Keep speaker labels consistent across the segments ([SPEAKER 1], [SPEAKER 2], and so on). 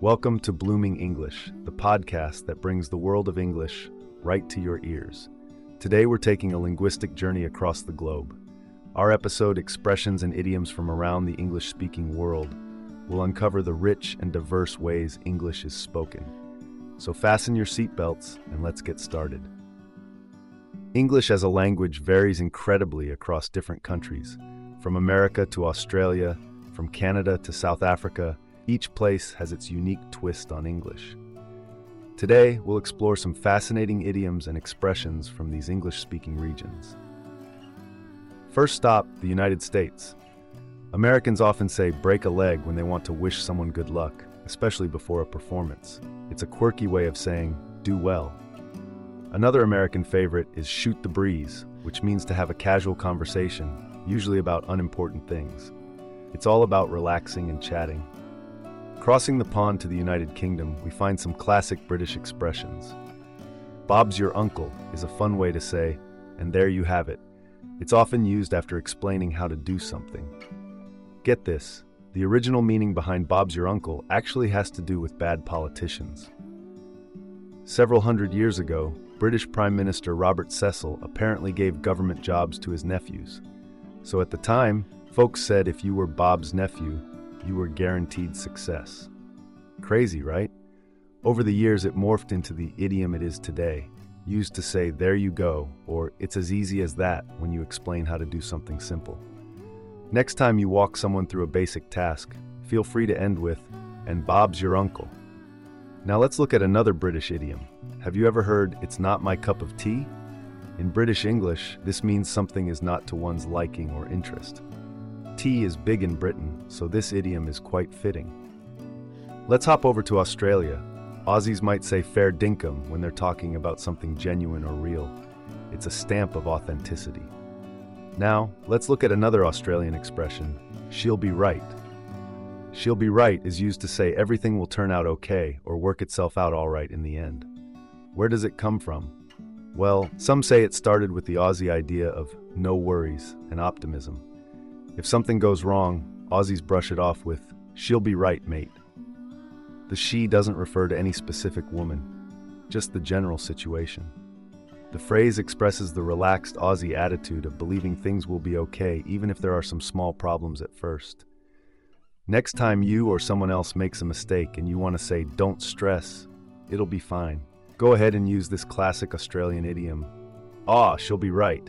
[SPEAKER 1] Welcome to Blooming English, the podcast that brings the world of English right to your ears. Today we're taking a linguistic journey across the globe. Our episode, Expressions and Idioms from Around the English Speaking World, will uncover the rich and diverse ways English is spoken. So fasten your seatbelts and let's get started. English as a language varies incredibly across different countries, from America to Australia, from Canada to South Africa each place has its unique twist on English. Today, we'll explore some fascinating idioms and expressions from these English speaking regions. First stop, the United States. Americans often say break a leg when they want to wish someone good luck, especially before a performance. It's a quirky way of saying do well. Another American favorite is shoot the breeze, which means to have a casual conversation, usually about unimportant things. It's all about relaxing and chatting. Crossing the pond to the United Kingdom, we find some classic British expressions. Bob's your uncle is a fun way to say, and there you have it. It's often used after explaining how to do something. Get this the original meaning behind Bob's your uncle actually has to do with bad politicians. Several hundred years ago, British Prime Minister Robert Cecil apparently gave government jobs to his nephews. So at the time, folks said if you were Bob's nephew, you were guaranteed success. Crazy, right? Over the years, it morphed into the idiom it is today, used to say, there you go, or it's as easy as that when you explain how to do something simple. Next time you walk someone through a basic task, feel free to end with, and Bob's your uncle. Now let's look at another British idiom. Have you ever heard, it's not my cup of tea? In British English, this means something is not to one's liking or interest. Tea is big in Britain, so this idiom is quite fitting. Let's hop over to Australia. Aussies might say fair dinkum when they're talking about something genuine or real. It's a stamp of authenticity. Now, let's look at another Australian expression she'll be right. She'll be right is used to say everything will turn out okay or work itself out all right in the end. Where does it come from? Well, some say it started with the Aussie idea of no worries and optimism. If something goes wrong, Aussies brush it off with, she'll be right, mate. The she doesn't refer to any specific woman, just the general situation. The phrase expresses the relaxed Aussie attitude of believing things will be okay even if there are some small problems at first. Next time you or someone else makes a mistake and you want to say, don't stress, it'll be fine. Go ahead and use this classic Australian idiom, ah, she'll be right.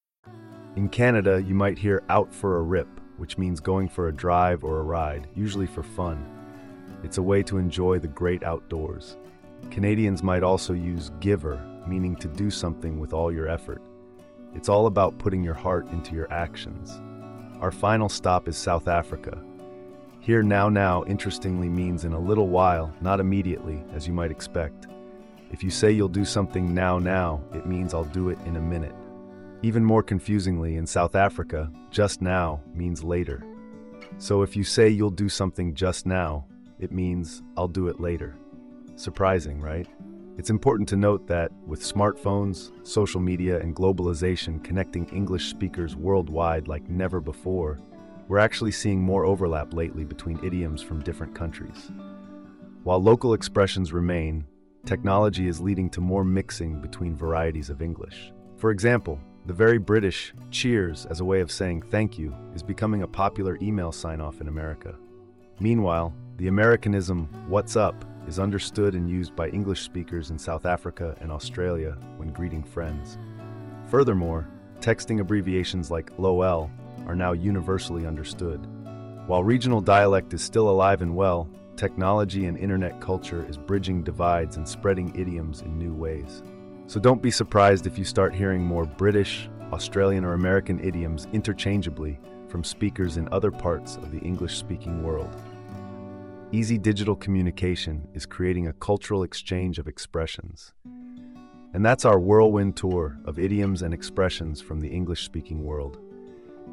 [SPEAKER 1] In Canada, you might hear out for a rip, which means going for a drive or a ride, usually for fun. It's a way to enjoy the great outdoors. Canadians might also use giver, meaning to do something with all your effort. It's all about putting your heart into your actions. Our final stop is South Africa. Here, now, now, interestingly means in a little while, not immediately, as you might expect. If you say you'll do something now, now, it means I'll do it in a minute. Even more confusingly, in South Africa, just now means later. So if you say you'll do something just now, it means I'll do it later. Surprising, right? It's important to note that with smartphones, social media, and globalization connecting English speakers worldwide like never before, we're actually seeing more overlap lately between idioms from different countries. While local expressions remain, technology is leading to more mixing between varieties of English. For example, the very British cheers as a way of saying thank you is becoming a popular email sign off in America. Meanwhile, the Americanism what's up is understood and used by English speakers in South Africa and Australia when greeting friends. Furthermore, texting abbreviations like LOL are now universally understood. While regional dialect is still alive and well, technology and internet culture is bridging divides and spreading idioms in new ways. So don't be surprised if you start hearing more British, Australian, or American idioms interchangeably from speakers in other parts of the English speaking world. Easy digital communication is creating a cultural exchange of expressions. And that's our whirlwind tour of idioms and expressions from the English speaking world.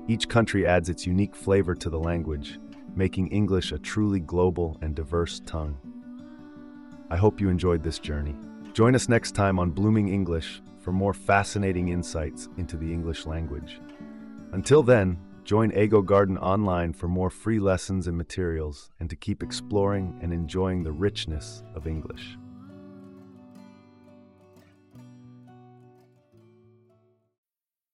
[SPEAKER 1] Each country adds its unique flavor to the language, making English a truly global and diverse tongue. I hope you enjoyed this journey. Join us next time on Blooming English for more fascinating insights into the English language. Until then, join Eigo Garden online for more free lessons and materials and to keep exploring and enjoying the richness of English.